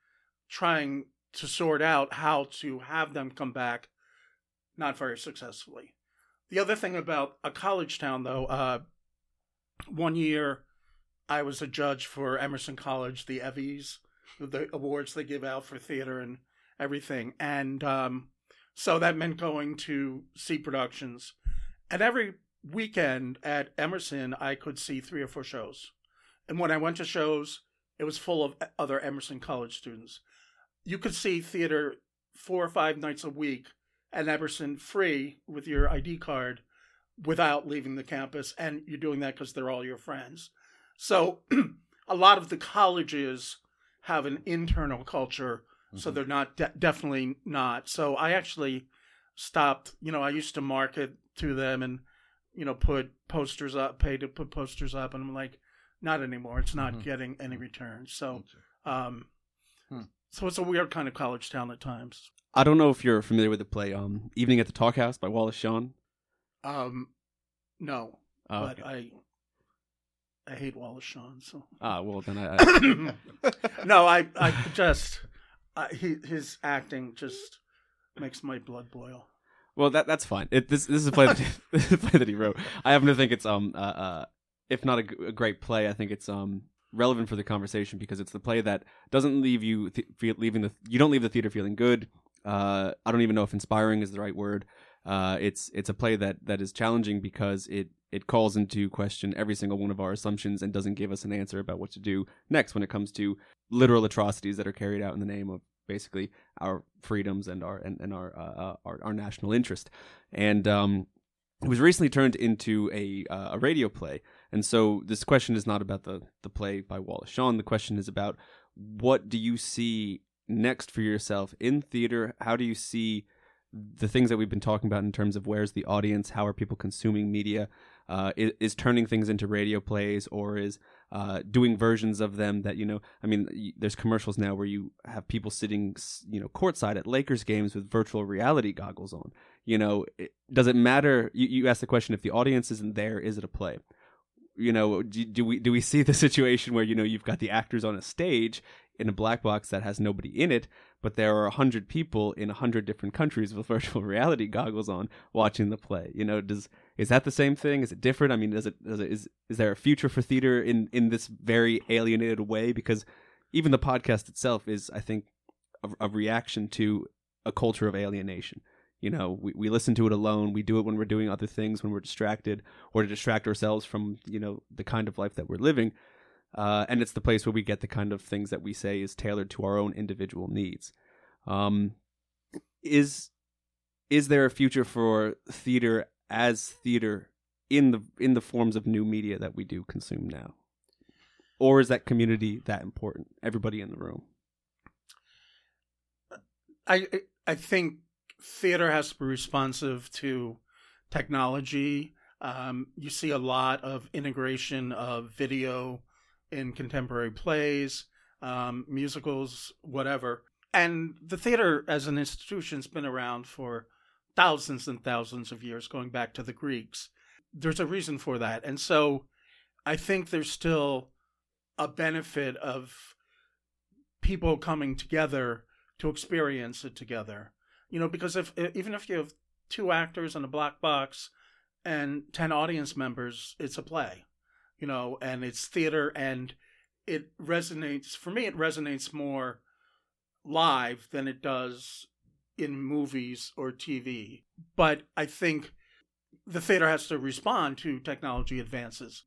trying to sort out how to have them come back, not very successfully. The other thing about a college town, though, uh, one year I was a judge for Emerson College, the Evvies, the awards they give out for theater and everything. And um, so that meant going to see productions. And every weekend at Emerson, I could see three or four shows. And when I went to shows, it was full of other Emerson College students. You could see theater four or five nights a week at Emerson free with your ID card without leaving the campus. And you're doing that because they're all your friends. So a lot of the colleges have an internal culture. Mm-hmm. So they're not de- definitely not. So I actually stopped, you know, I used to market to them and you know, put posters up, pay to put posters up, and I'm like, not anymore. It's not mm-hmm. getting any returns. So, um, hmm. so it's a weird kind of college town at times. I don't know if you're familiar with the play, um, Evening at the Talk House by Wallace Shawn. Um, no, oh, but okay. I, I hate Wallace Shawn. So ah, well then I, I... no, I, I just, uh, he, his acting just makes my blood boil. Well, that that's fine. It, this this is a play that this is a play that he wrote. I happen to think it's um uh, uh if not a, a, great play, I think it's um relevant for the conversation because it's the play that doesn't leave you th- leaving the you don't leave the theater feeling good. Uh, I don't even know if inspiring is the right word. Uh, it's it's a play that that is challenging because it it calls into question every single one of our assumptions and doesn't give us an answer about what to do next when it comes to literal atrocities that are carried out in the name of basically our freedoms and our and, and our, uh, uh, our, our national interest. And um, it was recently turned into a uh, a radio play. And so this question is not about the the play by Wallace Shawn. The question is about what do you see next for yourself in theater? How do you see the things that we've been talking about in terms of where's the audience, how are people consuming media, uh, is, is, turning things into radio plays, or is uh, doing versions of them that you know. I mean, there's commercials now where you have people sitting, you know, courtside at Lakers games with virtual reality goggles on. You know, it, does it matter? You, you ask the question: if the audience isn't there, is it a play? You know, do, do we do we see the situation where you know you've got the actors on a stage in a black box that has nobody in it, but there are a hundred people in a hundred different countries with virtual reality goggles on watching the play. You know, does is that the same thing? Is it different? I mean, does it, does it is is there a future for theater in in this very alienated way? Because even the podcast itself is, I think, a, a reaction to a culture of alienation. You know, we, we listen to it alone. We do it when we're doing other things, when we're distracted, or to distract ourselves from you know the kind of life that we're living. Uh, and it's the place where we get the kind of things that we say is tailored to our own individual needs. Um, is is there a future for theater as theater in the in the forms of new media that we do consume now, or is that community that important? Everybody in the room. I I think theater has to be responsive to technology. Um, you see a lot of integration of video in contemporary plays, um, musicals, whatever. And the theater as an institution has been around for thousands and thousands of years going back to the Greeks. There's a reason for that. And so I think there's still a benefit of people coming together to experience it together. You know, because if even if you have two actors in a black box and 10 audience members, it's a play. You know, and it's theater and it resonates for me it resonates more live than it does in movies or TV. But I think the theater has to respond to technology advances.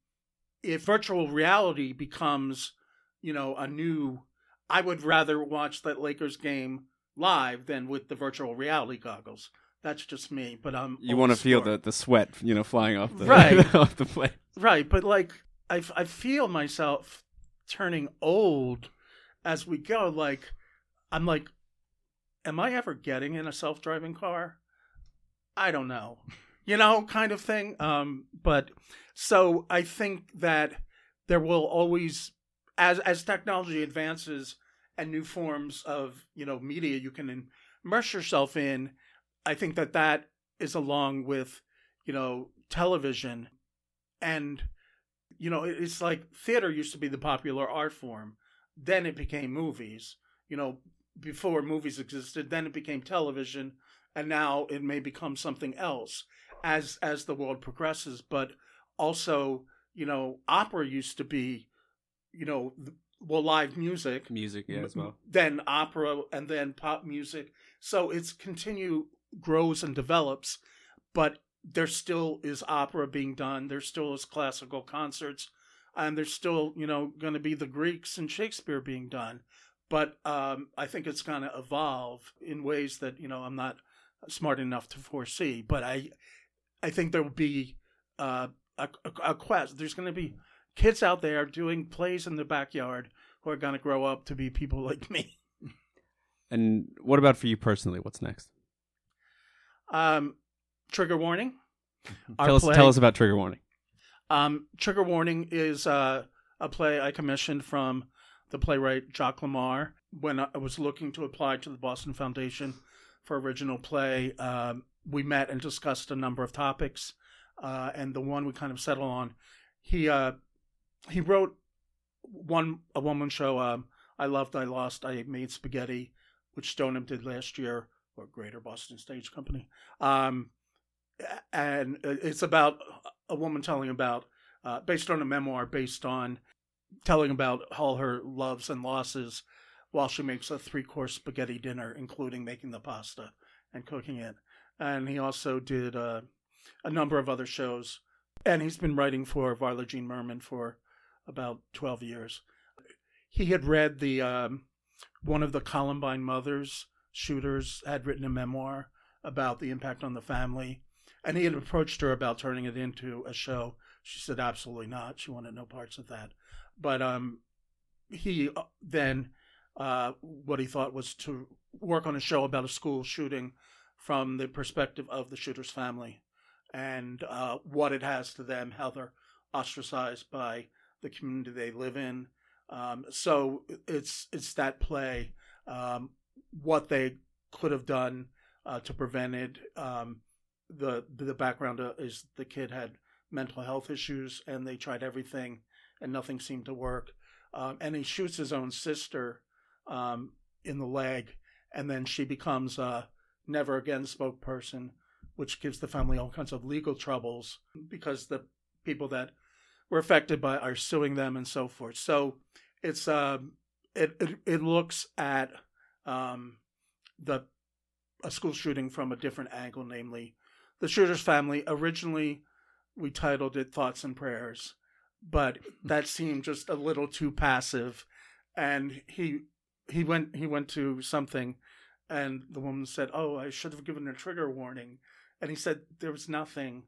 If virtual reality becomes, you know, a new, I would rather watch that Lakers game live than with the virtual reality goggles. That's just me, but I'm. You want to feel the, the sweat, you know, flying off the right off the plane. Right, but like I, I feel myself turning old as we go. Like I'm like am I ever getting in a self driving car? I don't know. You know, kind of thing. Um, but so I think that there will always as as technology advances and new forms of, you know, media you can immerse yourself in, I think that that is along with, you know, television and you know, it's like theater used to be the popular art form. Then it became movies. You know, before movies existed, then it became television, and now it may become something else as as the world progresses. But also, you know, opera used to be, you know, well, live music, music, yeah, as well. Then opera, and then pop music. So it's continue grows and develops, but there still is opera being done. There still is classical concerts, and there's still, you know, going to be the Greeks and Shakespeare being done but um, I think it's going to evolve in ways that you know I'm not smart enough to foresee. But I, I think there will be uh, a, a, a quest. There's going to be kids out there doing plays in the backyard who are going to grow up to be people like me. And what about for you personally? What's next? Um, trigger warning. tell us, play, tell us about trigger warning. Um, trigger warning is uh, a play I commissioned from the playwright Jacques Lamarre when I was looking to apply to the Boston Foundation for original play. Um, we met and discussed a number of topics, uh, and the one we kind of settled on, he uh, he wrote one a woman show. Um, I loved, I lost, I made spaghetti, which Stoneham did last year, or Greater Boston Stage Company. Um, and it's about a woman telling about, uh, based on a memoir, based on telling about all her loves and losses while she makes a three course spaghetti dinner, including making the pasta and cooking it. And he also did uh, a number of other shows. And he's been writing for Varla Jean Merman for about 12 years. He had read the um, one of the Columbine mothers, shooters, had written a memoir about the impact on the family. And he had approached her about turning it into a show. She said, absolutely not. She wanted no parts of that but um, he uh, then uh, what he thought was to work on a show about a school shooting from the perspective of the shooter's family and uh, what it has to them, how they're ostracized by the community they live in. Um, so it's it's that play, um, what they could have done uh, to prevent it. Um, the the background uh, is the kid had mental health issues, and they tried everything and nothing seemed to work. Um, and he shoots his own sister um, in the leg, and then she becomes a never again spokesperson, which gives the family all kinds of legal troubles because the people that were affected by are suing them and so forth. So it's um, it, it, it looks at um, the a school shooting from a different angle, namely the shooter's family. Originally, we titled it "Thoughts and Prayers," but that seemed just a little too passive. And he he went he went to something, and the woman said, "Oh, I should have given a trigger warning," and he said there was nothing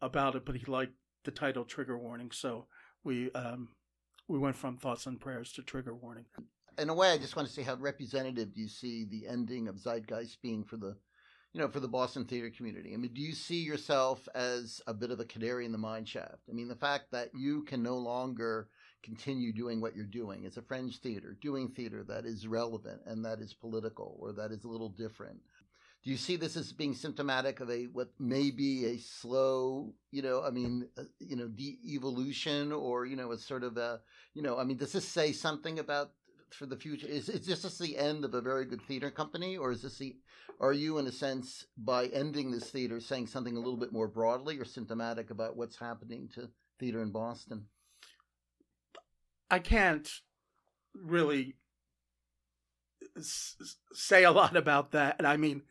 about it, but he liked the title "Trigger Warning," so we um we went from thoughts and prayers to trigger warning. In a way, I just want to see how representative do you see the ending of Zeitgeist being for the you know, for the Boston theater community? I mean, do you see yourself as a bit of a canary in the mine shaft? I mean, the fact that you can no longer continue doing what you're doing as a fringe theater, doing theater that is relevant and that is political or that is a little different. do you see this as being symptomatic of a what may be a slow, you know, I mean, uh, you know, de-evolution, or you know, a sort of a, you know, I mean, does this say something about for the future? Is is this just the end of a very good theater company, or is this the, are you in a sense by ending this theater saying something a little bit more broadly or symptomatic about what's happening to theater in Boston? I can't really s- say a lot about that. And I mean,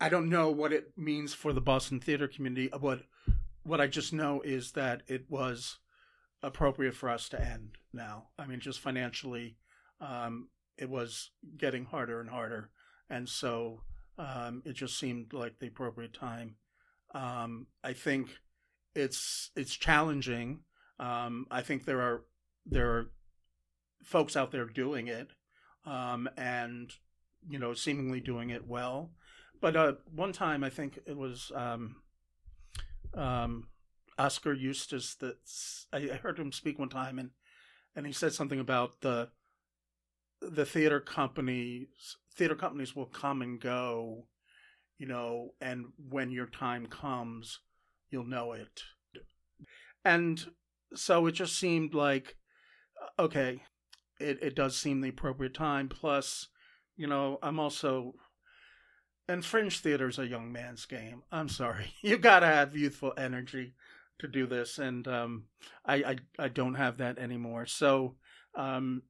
I don't know what it means for the Boston theater community. What what I just know is that it was appropriate for us to end now. I mean, just financially, um, it was getting harder and harder, and so um, it just seemed like the appropriate time. Um, I think it's it's challenging. Um, I think there are there are folks out there doing it, um, and you know, seemingly doing it well. But uh, one time, I think it was um, Oskar Eustis that I heard him speak one time, and and he said something about the the theater companies. Theater companies will come and go, you know, and when your time comes, you'll know it. And so it just seemed like, okay, it, it does seem the appropriate time. Plus, you know, I'm also and fringe theater's a young man's game. I'm sorry. You gotta have youthful energy to do this, and um, I, I I don't have that anymore. So um,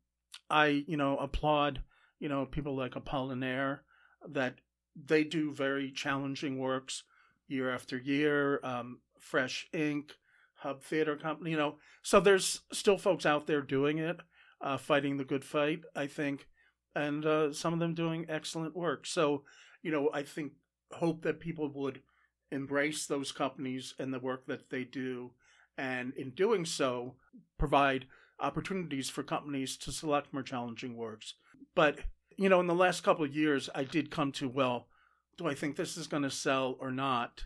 I you know applaud you know people like Apollinaire that they do very challenging works year after year. Um, Fresh Ink, Hub Theater Company, you know. So there's still folks out there doing it, uh, fighting the good fight. I think, and uh, some of them doing excellent work. So you know, I think hope that people would embrace those companies and the work that they do, and in doing so, provide opportunities for companies to select more challenging works. But, you know, in the last couple of years, I did come to, well, do I think this is going to sell or not?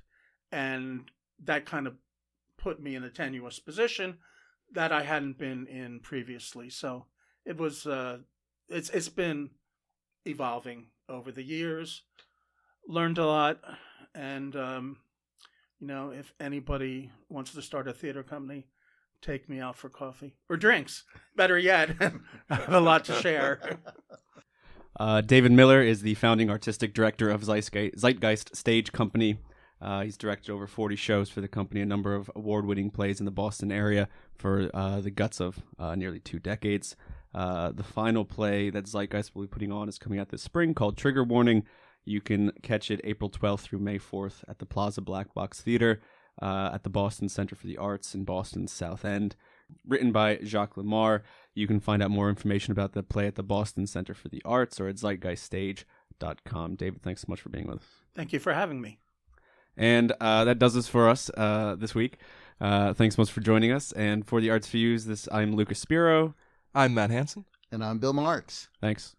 And that kind of put me in a tenuous position that I hadn't been in previously. So it was, uh, it's, it's been evolving over the years learned a lot, and um, you know, if anybody wants to start a theater company, take me out for coffee or drinks. Better yet, I have a lot to share. Uh, David Miller is the founding artistic director of Zeitgeist Stage Company. Uh, he's directed over 40 shows for the company, a number of award winning plays in the Boston area for uh, the guts of uh, nearly two decades. Uh, the final play that Zeitgeist will be putting on is coming out this spring called Trigger Warning. You can catch it April 12th through May 4th at the Plaza Black Box Theater uh, at the Boston Center for the Arts in Boston's South End. Written by Jacques Lamarre. You can find out more information about the play at the Boston Center for the Arts or at zeitgeiststage.com. David, thanks so much for being with us. Thank you for having me. And uh, that does this for us uh, this week. Uh, thanks so much for joining us. And for the Arts Fuse, this I'm Lucas Spiro. I'm Matt Hanson. And I'm Bill Marx. Thanks.